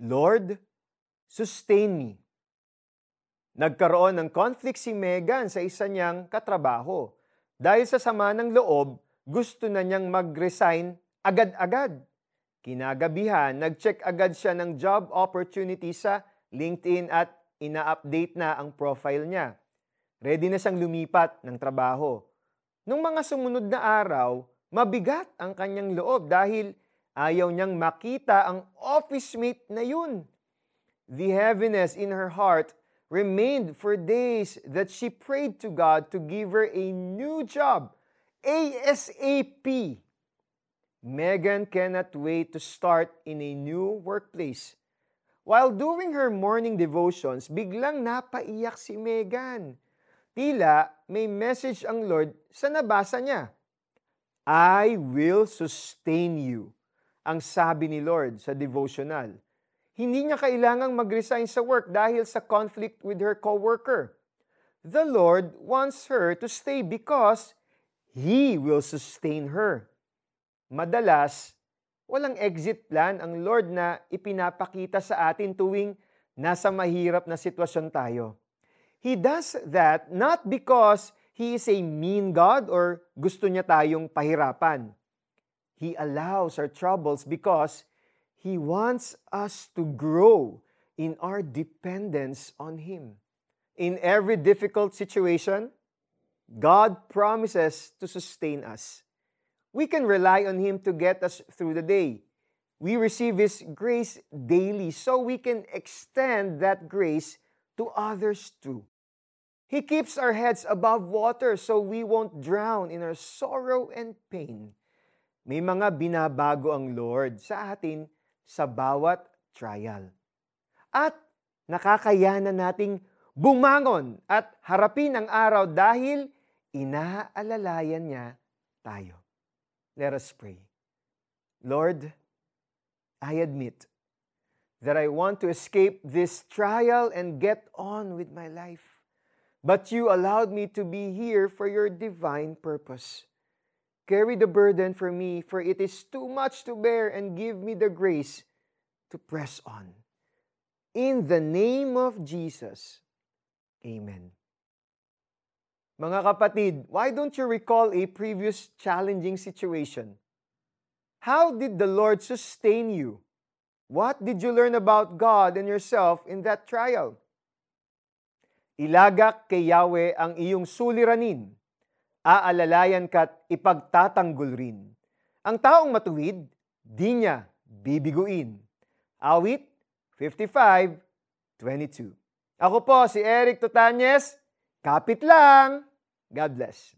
Lord, sustain me. Nagkaroon ng conflict si Megan sa isa niyang katrabaho. Dahil sa sama ng loob, gusto na niyang mag-resign agad-agad. Kinagabihan, nag-check agad siya ng job opportunity sa LinkedIn at ina-update na ang profile niya. Ready na siyang lumipat ng trabaho. Nung mga sumunod na araw, mabigat ang kanyang loob dahil ayaw niyang makita ang office mate na yun. The heaviness in her heart remained for days that she prayed to God to give her a new job ASAP. Megan cannot wait to start in a new workplace. While doing her morning devotions, biglang napaiyak si Megan. Tila may message ang Lord sa nabasa niya. I will sustain you, ang sabi ni Lord sa devotional hindi niya kailangang mag-resign sa work dahil sa conflict with her coworker. The Lord wants her to stay because He will sustain her. Madalas, walang exit plan ang Lord na ipinapakita sa atin tuwing nasa mahirap na sitwasyon tayo. He does that not because He is a mean God or gusto niya tayong pahirapan. He allows our troubles because He wants us to grow in our dependence on Him. In every difficult situation, God promises to sustain us. We can rely on Him to get us through the day. We receive His grace daily so we can extend that grace to others too. He keeps our heads above water so we won't drown in our sorrow and pain. May mga binabago ang Lord sa atin sa bawat trial. At nakakayanan nating bumangon at harapin ang araw dahil inaalalayan niya tayo. Let us pray. Lord, I admit that I want to escape this trial and get on with my life. But you allowed me to be here for your divine purpose. Carry the burden for me, for it is too much to bear, and give me the grace to press on. In the name of Jesus, Amen. Mga kapatid, why don't you recall a previous challenging situation? How did the Lord sustain you? What did you learn about God and yourself in that trial? Ilagak kay Yahweh ang iyong suliranin aalalayan ka't ipagtatanggol rin. Ang taong matuwid, di niya bibiguin. Awit 55.22 Ako po si Eric Tutanyes. Kapit lang. God bless.